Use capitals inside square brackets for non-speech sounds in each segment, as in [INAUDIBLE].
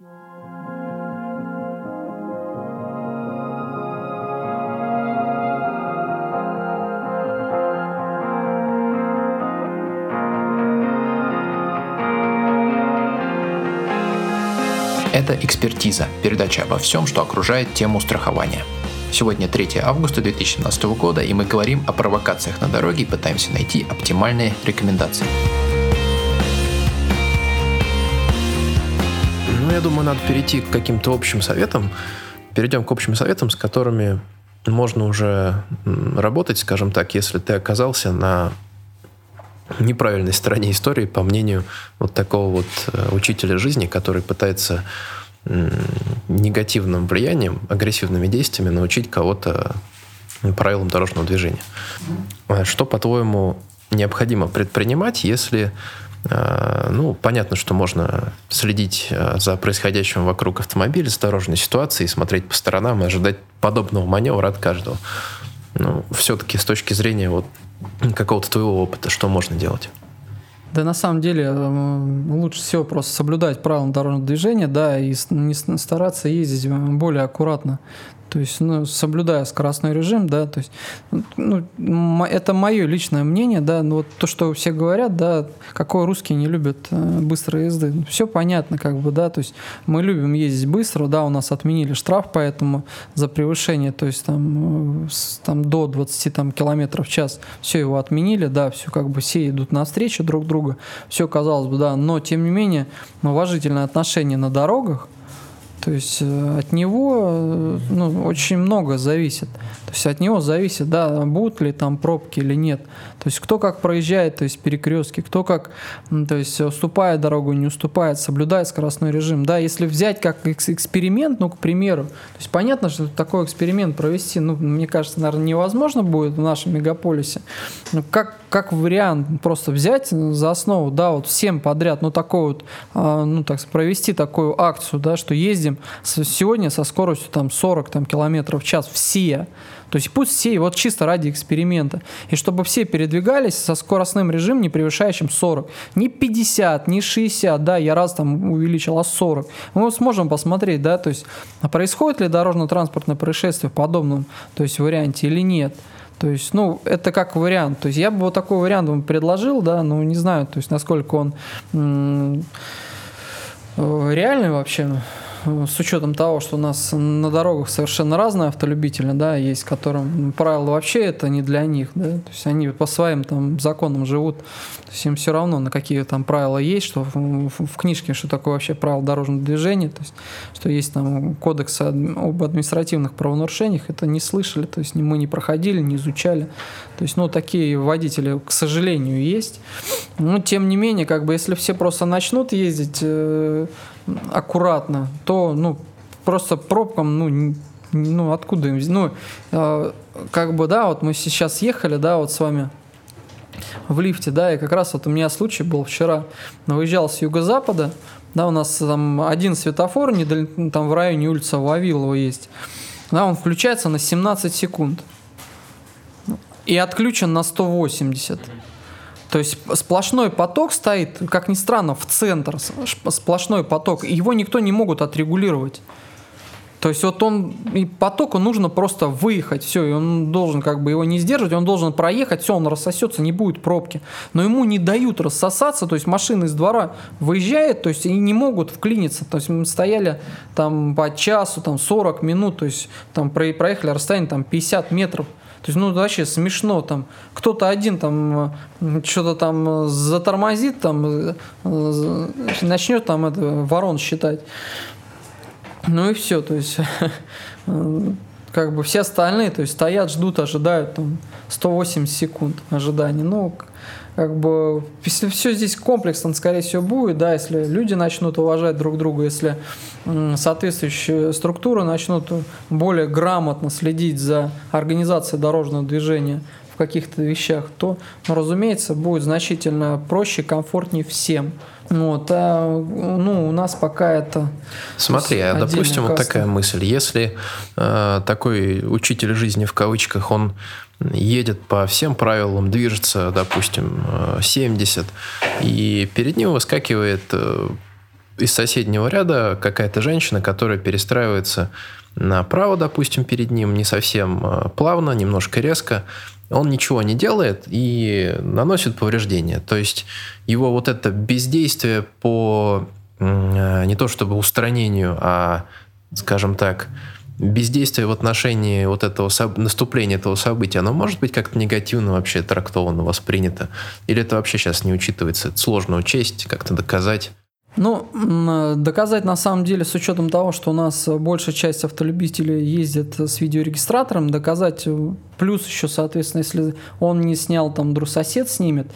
Это «Экспертиза» – передача обо всем, что окружает тему страхования. Сегодня 3 августа 2017 года, и мы говорим о провокациях на дороге и пытаемся найти оптимальные рекомендации. Я думаю, надо перейти к каким-то общим советам. Перейдем к общим советам, с которыми можно уже работать, скажем так, если ты оказался на неправильной стороне истории, по мнению вот такого вот э, учителя жизни, который пытается негативным влиянием, агрессивными действиями научить кого-то правилам дорожного движения. А что, по-твоему, необходимо предпринимать, если э, ну, понятно, что можно следить э, за происходящим вокруг автомобиля, с дорожной ситуацией, смотреть по сторонам и ожидать подобного маневра от каждого. Но все-таки с точки зрения вот какого-то твоего опыта, что можно делать? Да, на самом деле э, лучше всего просто соблюдать правила дорожного движения, да, и не стараться ездить более аккуратно то есть ну, соблюдая скоростной режим, да, то есть ну, это мое личное мнение, да, но вот то, что все говорят, да, какой русский не любит э, быстрой езды, все понятно, как бы, да, то есть мы любим ездить быстро, да, у нас отменили штраф, поэтому за превышение, то есть там, э, там до 20 там, километров в час все его отменили, да, все как бы все идут навстречу друг друга, все казалось бы, да, но тем не менее уважительное отношение на дорогах, то есть э, от него э, ну, очень много зависит. То есть от него зависит, да, будут ли там пробки или нет. То есть кто как проезжает, то есть перекрестки, кто как, то есть уступает дорогу, не уступает, соблюдает скоростной режим. Да, если взять как эксперимент, ну, к примеру, то есть понятно, что такой эксперимент провести, ну, мне кажется, наверное, невозможно будет в нашем мегаполисе. Ну, как, как вариант просто взять за основу, да, вот всем подряд, ну, такой вот, а, ну, так провести такую акцию, да, что ездим сегодня со скоростью там 40 там, километров в час все. То есть пусть все, вот чисто ради эксперимента. И чтобы все передвигались со скоростным режимом, не превышающим 40. Не 50, не 60, да, я раз там увеличил, а 40. Мы сможем посмотреть, да, то есть а происходит ли дорожно-транспортное происшествие в подобном то есть, варианте или нет. То есть, ну, это как вариант. То есть я бы вот такой вариант вам предложил, да, но не знаю, то есть насколько он э, реальный вообще с учетом того, что у нас на дорогах совершенно разные автолюбители, да, есть, которым правила вообще это не для них, да, то есть они по своим там законам живут, то есть им все равно, на какие там правила есть, что в, в, в книжке, что такое вообще правила дорожного движения, то есть что есть там кодекс об административных правонарушениях, это не слышали, то есть мы не проходили, не изучали, то есть, ну, такие водители, к сожалению, есть, но тем не менее, как бы, если все просто начнут ездить э, аккуратно, то ну, просто пробкам, ну, ну откуда им, ну, э, как бы, да, вот мы сейчас ехали, да, вот с вами в лифте, да, и как раз вот у меня случай был вчера, выезжал с юго-запада, да, у нас там один светофор, недаль... там в районе улицы Вавилова есть, да, он включается на 17 секунд. И отключен на 180. То есть сплошной поток стоит, как ни странно, в центр, сплошной поток, его никто не могут отрегулировать. То есть вот он, и потоку нужно просто выехать, все, и он должен как бы его не сдерживать, он должен проехать, все, он рассосется, не будет пробки. Но ему не дают рассосаться, то есть машина из двора выезжает, то есть и не могут вклиниться. То есть мы стояли там по часу, там 40 минут, то есть там проехали расстояние там 50 метров. То есть, ну, вообще смешно там. Кто-то один там что-то там затормозит, там э, начнет там это, ворон считать. Ну и все, то есть [LAUGHS] как бы все остальные, то есть стоят, ждут, ожидают там 180 секунд ожидания. Ну, как бы, если все здесь комплексно, скорее всего, будет, да, если люди начнут уважать друг друга, если соответствующие структуры начнут более грамотно следить за организацией дорожного движения в каких-то вещах, то, ну, разумеется, будет значительно проще, комфортнее всем. Вот, а, ну, у нас пока это... Смотри, а допустим, каста. вот такая мысль. Если э, такой учитель жизни в кавычках, он едет по всем правилам, движется, допустим, 70, э, и перед ним выскакивает э, из соседнего ряда какая-то женщина, которая перестраивается направо, допустим, перед ним, не совсем э, плавно, немножко резко, он ничего не делает и наносит повреждения. То есть его вот это бездействие по не то чтобы устранению, а, скажем так, бездействие в отношении вот этого наступления этого события, оно может быть как-то негативно вообще трактовано, воспринято? Или это вообще сейчас не учитывается? Это сложно учесть, как-то доказать? Ну, доказать на самом деле, с учетом того, что у нас большая часть автолюбителей ездит с видеорегистратором, доказать э, плюс еще, соответственно, если он не снял, там, вдруг сосед снимет,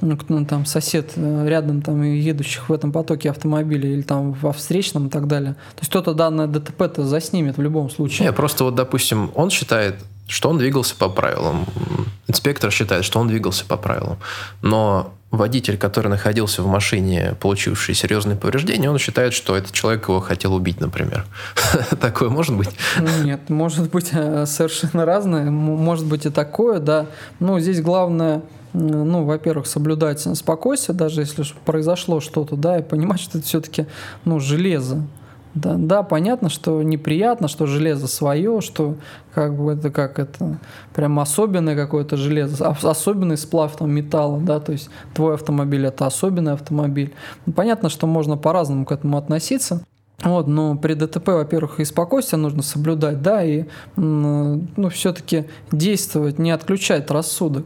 ну, ну, там, сосед э, рядом, там, едущих в этом потоке автомобилей или там во встречном и так далее. То есть кто-то данное ДТП-то заснимет в любом случае. Не, просто вот, допустим, он считает, что он двигался по правилам. Инспектор считает, что он двигался по правилам. Но водитель, который находился в машине, получивший серьезные повреждения, он считает, что этот человек его хотел убить, например. [LAUGHS] Такое может быть? Нет, может быть э, совершенно разное. Может быть и такое, да. Но здесь главное ну, во-первых, соблюдать спокойствие, даже если произошло что-то, да, и понимать, что это все-таки, ну, железо. Да, да, понятно, что неприятно, что железо свое, что как бы это как это прям особенное какое-то железо, особенный сплав там металла, да, то есть твой автомобиль это особенный автомобиль. Ну, понятно, что можно по-разному к этому относиться. Вот, но при ДТП, во-первых, и спокойствие нужно соблюдать, да, и ну, все-таки действовать, не отключать рассудок.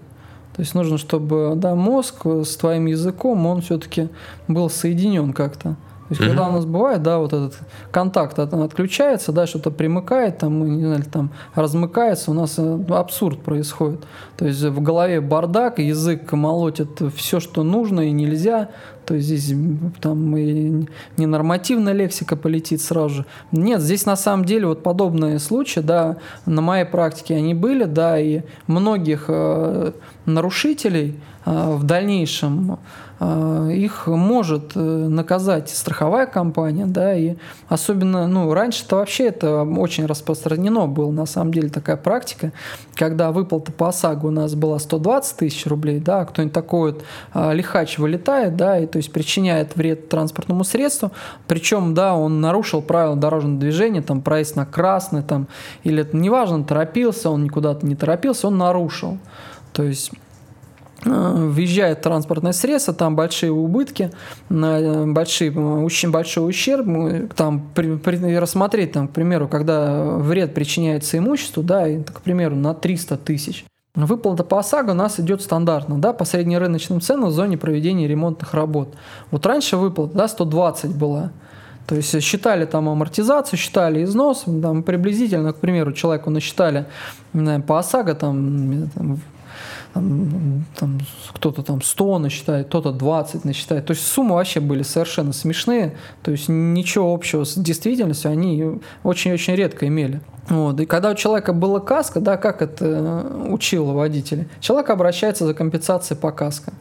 То есть нужно, чтобы да, мозг с твоим языком, он все-таки был соединен как-то. То есть, mm-hmm. когда у нас бывает, да, вот этот контакт отключается, да, что-то примыкает, там, не знаю, там размыкается, у нас э, абсурд происходит. То есть в голове бардак, язык молотит все, что нужно и нельзя. То есть здесь там и ненормативная лексика полетит сразу же. Нет, здесь на самом деле вот подобные случаи, да, на моей практике они были, да, и многих э, нарушителей в дальнейшем а, их может э, наказать страховая компания, да, и особенно, ну, раньше-то вообще это очень распространено было, на самом деле, такая практика, когда выплата по ОСАГО у нас была 120 тысяч рублей, да, кто-нибудь такой вот а, лихач вылетает, да, и то есть причиняет вред транспортному средству, причем, да, он нарушил правила дорожного движения, там, проезд на красный, там, или, неважно, торопился, он никуда-то не торопился, он нарушил, то есть Э, въезжает транспортное средство, там большие убытки, большие, очень большой ущерб, там при, при, рассмотреть, там, к примеру, когда вред причиняется имуществу, да, и, к примеру, на 300 тысяч. Выплата по ОСАГО у нас идет стандартно, да, по среднерыночным ценам в зоне проведения ремонтных работ. Вот раньше выплата, да, 120 была. То есть считали там амортизацию, считали износ, там приблизительно, к примеру, человеку насчитали по ОСАГО там, там там, кто-то там 100 насчитает, кто-то 20 насчитает. То есть суммы вообще были совершенно смешные, то есть ничего общего с действительностью они очень-очень редко имели. Вот. И когда у человека была каска, да, как это э, учило водителя, человек обращается за компенсацией по каско.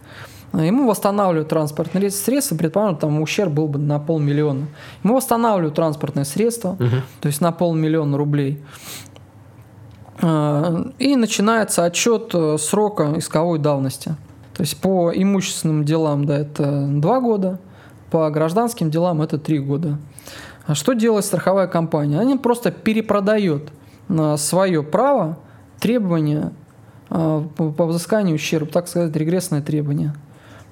Ему восстанавливают транспортные средства, предположим, там ущерб был бы на полмиллиона. Ему восстанавливают транспортное средство, угу. то есть на полмиллиона рублей. А, и начинается отчет э, срока исковой давности. То есть по имущественным делам да, это 2 года, по гражданским делам это 3 года. А что делает страховая компания? Они просто перепродает свое право требования по взысканию ущерба, так сказать, регрессное требование.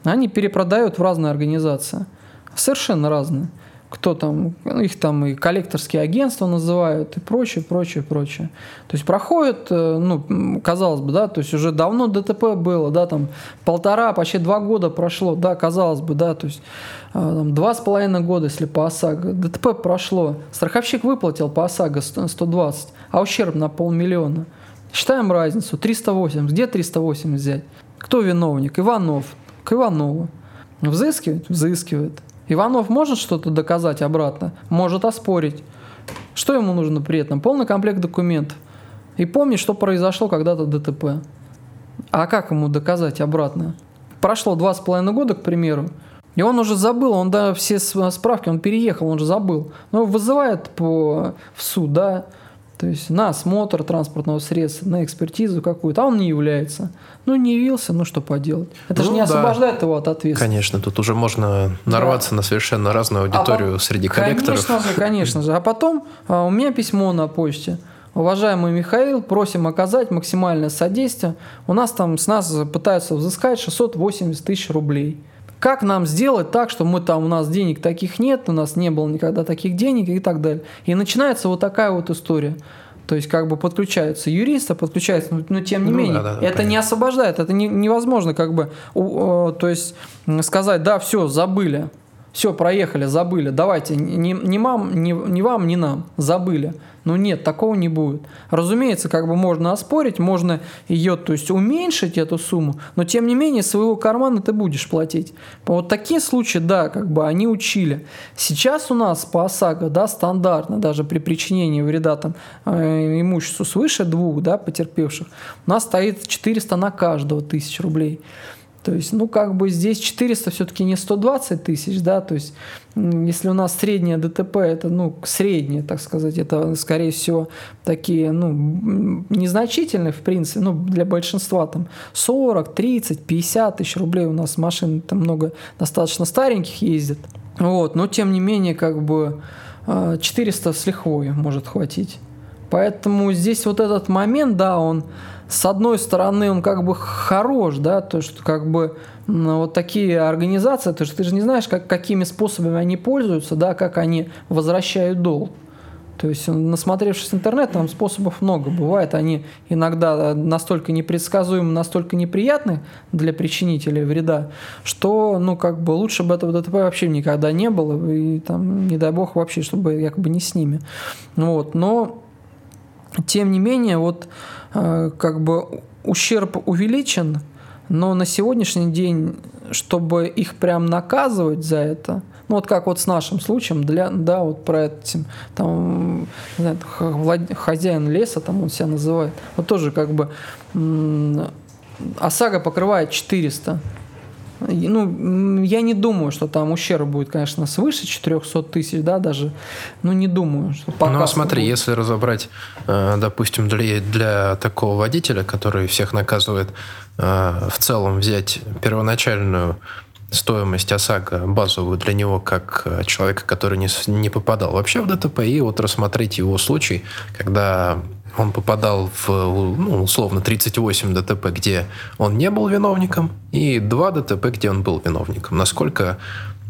Они перепродают в разные организации. Совершенно разные кто там, ну, их там и коллекторские агентства называют и прочее, прочее, прочее. То есть проходит, э, ну, казалось бы, да, то есть уже давно ДТП было, да, там полтора, почти два года прошло, да, казалось бы, да, то есть э, там, два с половиной года, если по ОСАГО, ДТП прошло, страховщик выплатил по ОСАГО 120, а ущерб на полмиллиона. Считаем разницу, 380, где 380 взять? Кто виновник? Иванов, к Иванову. Взыскивает? Взыскивает. Иванов может что-то доказать обратно? Может оспорить. Что ему нужно при этом? Полный комплект документов. И помни, что произошло когда-то ДТП. А как ему доказать обратно? Прошло два с половиной года, к примеру, и он уже забыл, он да, все справки, он переехал, он же забыл. Но вызывает по, в суд, да, То есть на осмотр транспортного средства, на экспертизу какую-то, а он не является. Ну, не явился, ну что поделать. Это ну, же не да. освобождает его от ответственности. Конечно, тут уже можно нарваться да. на совершенно разную аудиторию а среди коллекторов. Конечно же, конечно же. А потом а, у меня письмо на почте. Уважаемый Михаил, просим оказать максимальное содействие. У нас там с нас пытаются взыскать 680 тысяч рублей. Как нам сделать так, что мы там, у нас денег таких нет, у нас не было никогда таких денег и так далее. И начинается вот такая вот история. То есть как бы подключаются юристы, подключаются, но, но тем не ну, менее, да, да, это понятно. не освобождает, это не, невозможно как бы, у, то есть сказать, да, все, забыли, все, проехали, забыли, давайте, ни, ни, вам, ни, ни вам, ни нам, забыли. Ну нет, такого не будет. Разумеется, как бы можно оспорить, можно ее, то есть уменьшить эту сумму, но тем не менее своего кармана ты будешь платить. Вот такие случаи, да, как бы они учили. Сейчас у нас по ОСАГО, да, стандартно, даже при причинении вреда там э, имуществу свыше двух, да, потерпевших, у нас стоит 400 на каждого тысяч рублей. То есть, ну, как бы здесь 400 все-таки не 120 тысяч, да, то есть, если у нас средняя ДТП, это, ну, среднее, так сказать, это, скорее всего, такие, ну, незначительные, в принципе, ну, для большинства, там, 40, 30, 50 тысяч рублей у нас машин, там много достаточно стареньких ездит, вот, но, тем не менее, как бы, 400 с лихвой может хватить. Поэтому здесь вот этот момент, да, он с одной стороны, он как бы хорош, да, то, что как бы вот такие организации, то, что ты же не знаешь, как, какими способами они пользуются, да, как они возвращают долг. То есть, насмотревшись интернет, там способов много бывает. Они иногда настолько непредсказуемы, настолько неприятны для причинителей вреда, что, ну, как бы лучше бы этого ДТП вообще никогда не было. И там, не дай бог, вообще, чтобы якобы не с ними. Вот. Но, тем не менее, вот Э, как бы ущерб увеличен, но на сегодняшний день, чтобы их прям наказывать за это, ну вот как вот с нашим случаем, для, да, вот про этим, там, знаю, хозяин леса, там он себя называет, вот тоже как бы ОСАГО покрывает 400 ну, я не думаю, что там ущерб будет, конечно, свыше 400 тысяч, да, даже. Ну, не думаю, что пока Ну, смотри, будет. если разобрать, э, допустим, для, для такого водителя, который всех наказывает, э, в целом взять первоначальную стоимость ОСАГО базовую для него как э, человека, который не, не попадал вообще в ДТП, и вот рассмотреть его случай, когда он попадал в, ну, условно, 38 ДТП, где он не был виновником, и 2 ДТП, где он был виновником. Насколько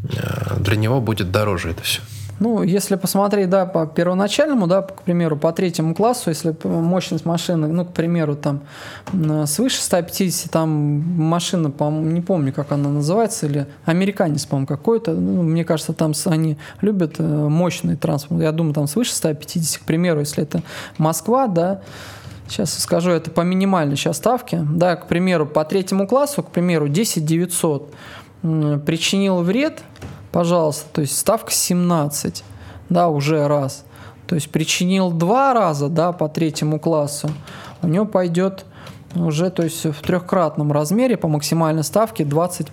э, для него будет дороже это все? Ну, если посмотреть, да, по первоначальному, да, к примеру, по третьему классу, если мощность машины, ну, к примеру, там свыше 150, там машина, по-моему, не помню, как она называется, или американец, по-моему, какой-то, ну, мне кажется, там они любят э, мощный транспорт, я думаю, там свыше 150, к примеру, если это Москва, да, Сейчас скажу, это по минимальной сейчас ставке. Да, к примеру, по третьему классу, к примеру, 10 900 причинил вред, пожалуйста, то есть ставка 17, да, уже раз. То есть причинил два раза, да, по третьему классу, у него пойдет уже, то есть в трехкратном размере по максимальной ставке 20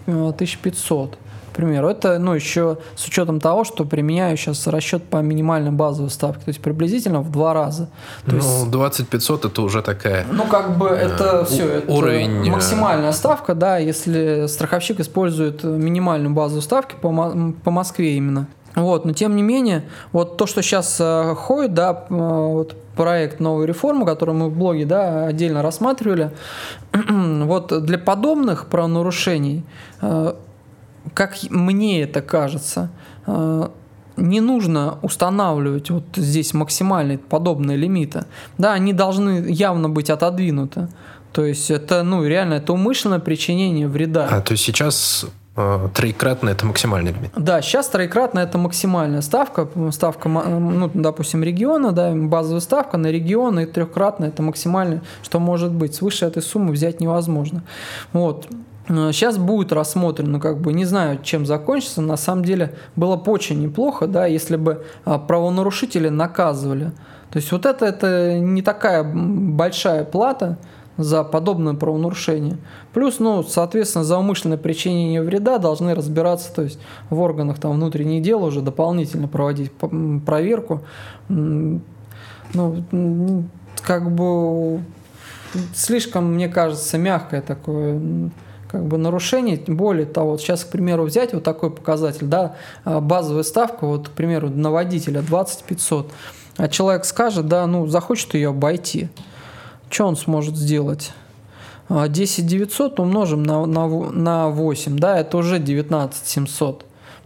500 к примеру. Это, ну, еще с учетом того, что применяю сейчас расчет по минимальной базовой ставке, то есть приблизительно в два раза. То ну, есть, 20 500 это уже такая... Ну, как бы это э, все, это уровень... Э, максимальная ставка, да, если страховщик использует минимальную базовую ставки по, по Москве именно. Вот, но тем не менее, вот то, что сейчас э, ходит, да, э, вот проект новой реформы, который мы в блоге, да, отдельно рассматривали, [CLEARS THROAT] вот для подобных правонарушений э, как мне это кажется, э, не нужно устанавливать вот здесь максимальные подобные лимиты. Да, они должны явно быть отодвинуты. То есть это, ну, реально, это умышленное причинение вреда. А, то есть сейчас э, троекратно это максимальный лимит? Да, сейчас троекратно это максимальная ставка. Ставка, ну, допустим, региона, да, базовая ставка на регион, и трехкратно это максимальное, что может быть. Свыше этой суммы взять невозможно. Вот. Сейчас э, будет рассмотрено, как бы не знаю, чем закончится. На самом деле было бы очень неплохо, да, если бы а, правонарушители наказывали. То есть вот это, это не такая большая плата за подобное правонарушение. Плюс, ну, соответственно, за умышленное причинение вреда должны разбираться, то есть в органах там внутренних дел уже дополнительно проводить проверку Ну, как бы слишком, мне кажется, мягкое такое как бы нарушение. Более того, вот сейчас, к примеру, взять вот такой показатель, да, а, базовая ставка, вот, к примеру, на водителя 20 500, а человек скажет, да, ну, захочет ее обойти. Что он сможет сделать? 10 а, 900 умножим на, на, на 8, да, это уже 19 700.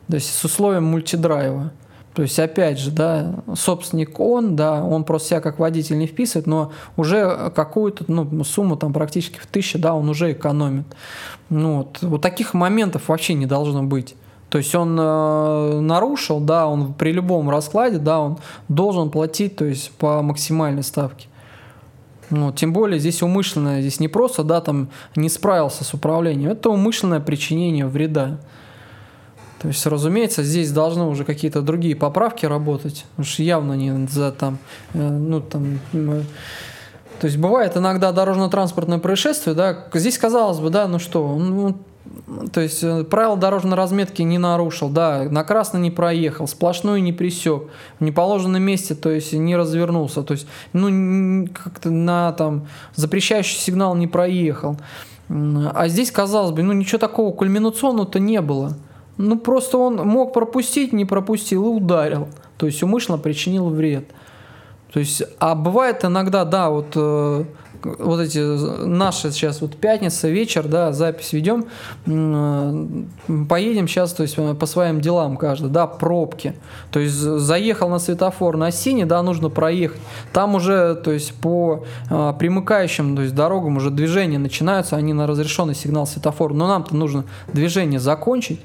То есть с условием мультидрайва. То есть, опять же, да, собственник он, да, он просто себя как водитель не вписывает, но уже какую-то ну, сумму, там практически в тысячу, да, он уже экономит. Ну, вот, вот таких моментов вообще не должно быть. То есть он э, нарушил, да, он при любом раскладе, да, он должен платить, то есть по максимальной ставке. Ну, тем более здесь умышленное, здесь не просто, да, там не справился с управлением, это умышленное причинение вреда. То есть, разумеется, здесь должны уже какие-то другие поправки работать, уж явно не за там, э, ну там, то есть бывает иногда дорожно-транспортное происшествие, да, здесь казалось бы, да, ну что, ну, то есть э, правила дорожной разметки не нарушил, да, на красный не проехал, сплошную не присек, в неположенном месте, то есть не развернулся, то есть, ну, как-то на там запрещающий сигнал не проехал. А здесь, казалось бы, ну ничего такого кульминационного-то не было. Ну, просто он мог пропустить, не пропустил и ударил. То есть умышленно причинил вред. То есть, а бывает иногда, да, вот, э, вот эти наши сейчас вот пятница, вечер, да, запись ведем, э, поедем сейчас, то есть по своим делам каждый, да, пробки. То есть заехал на светофор на синий, да, нужно проехать. Там уже, то есть по э, примыкающим, то есть дорогам уже движения начинаются, они на разрешенный сигнал светофора. Но нам-то нужно движение закончить.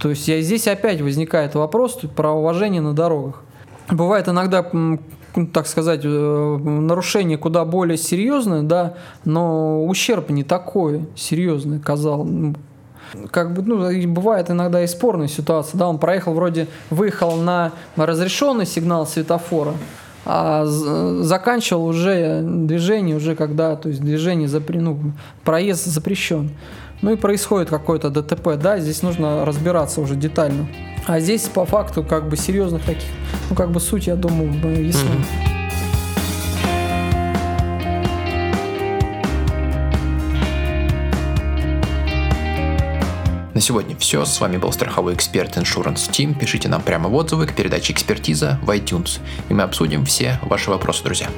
То есть я, здесь опять возникает вопрос про уважение на дорогах. Бывает иногда так сказать, э, нарушение куда более серьезное, да, но ущерб не такой серьезный, казал. Как бы, ну, бывает иногда и спорная ситуация, да, он проехал вроде, выехал на разрешенный сигнал светофора, а заканчивал уже движение, уже когда, то есть движение, запре, ну, проезд запрещен. Ну и происходит какое-то ДТП, да, здесь нужно разбираться уже детально. А здесь по факту как бы серьезных таких, ну как бы суть, я думаю, ясна. Mm-hmm. На сегодня все. С вами был страховой эксперт Insurance Team. Пишите нам прямо в отзывы к передаче «Экспертиза» в iTunes, и мы обсудим все ваши вопросы, друзья.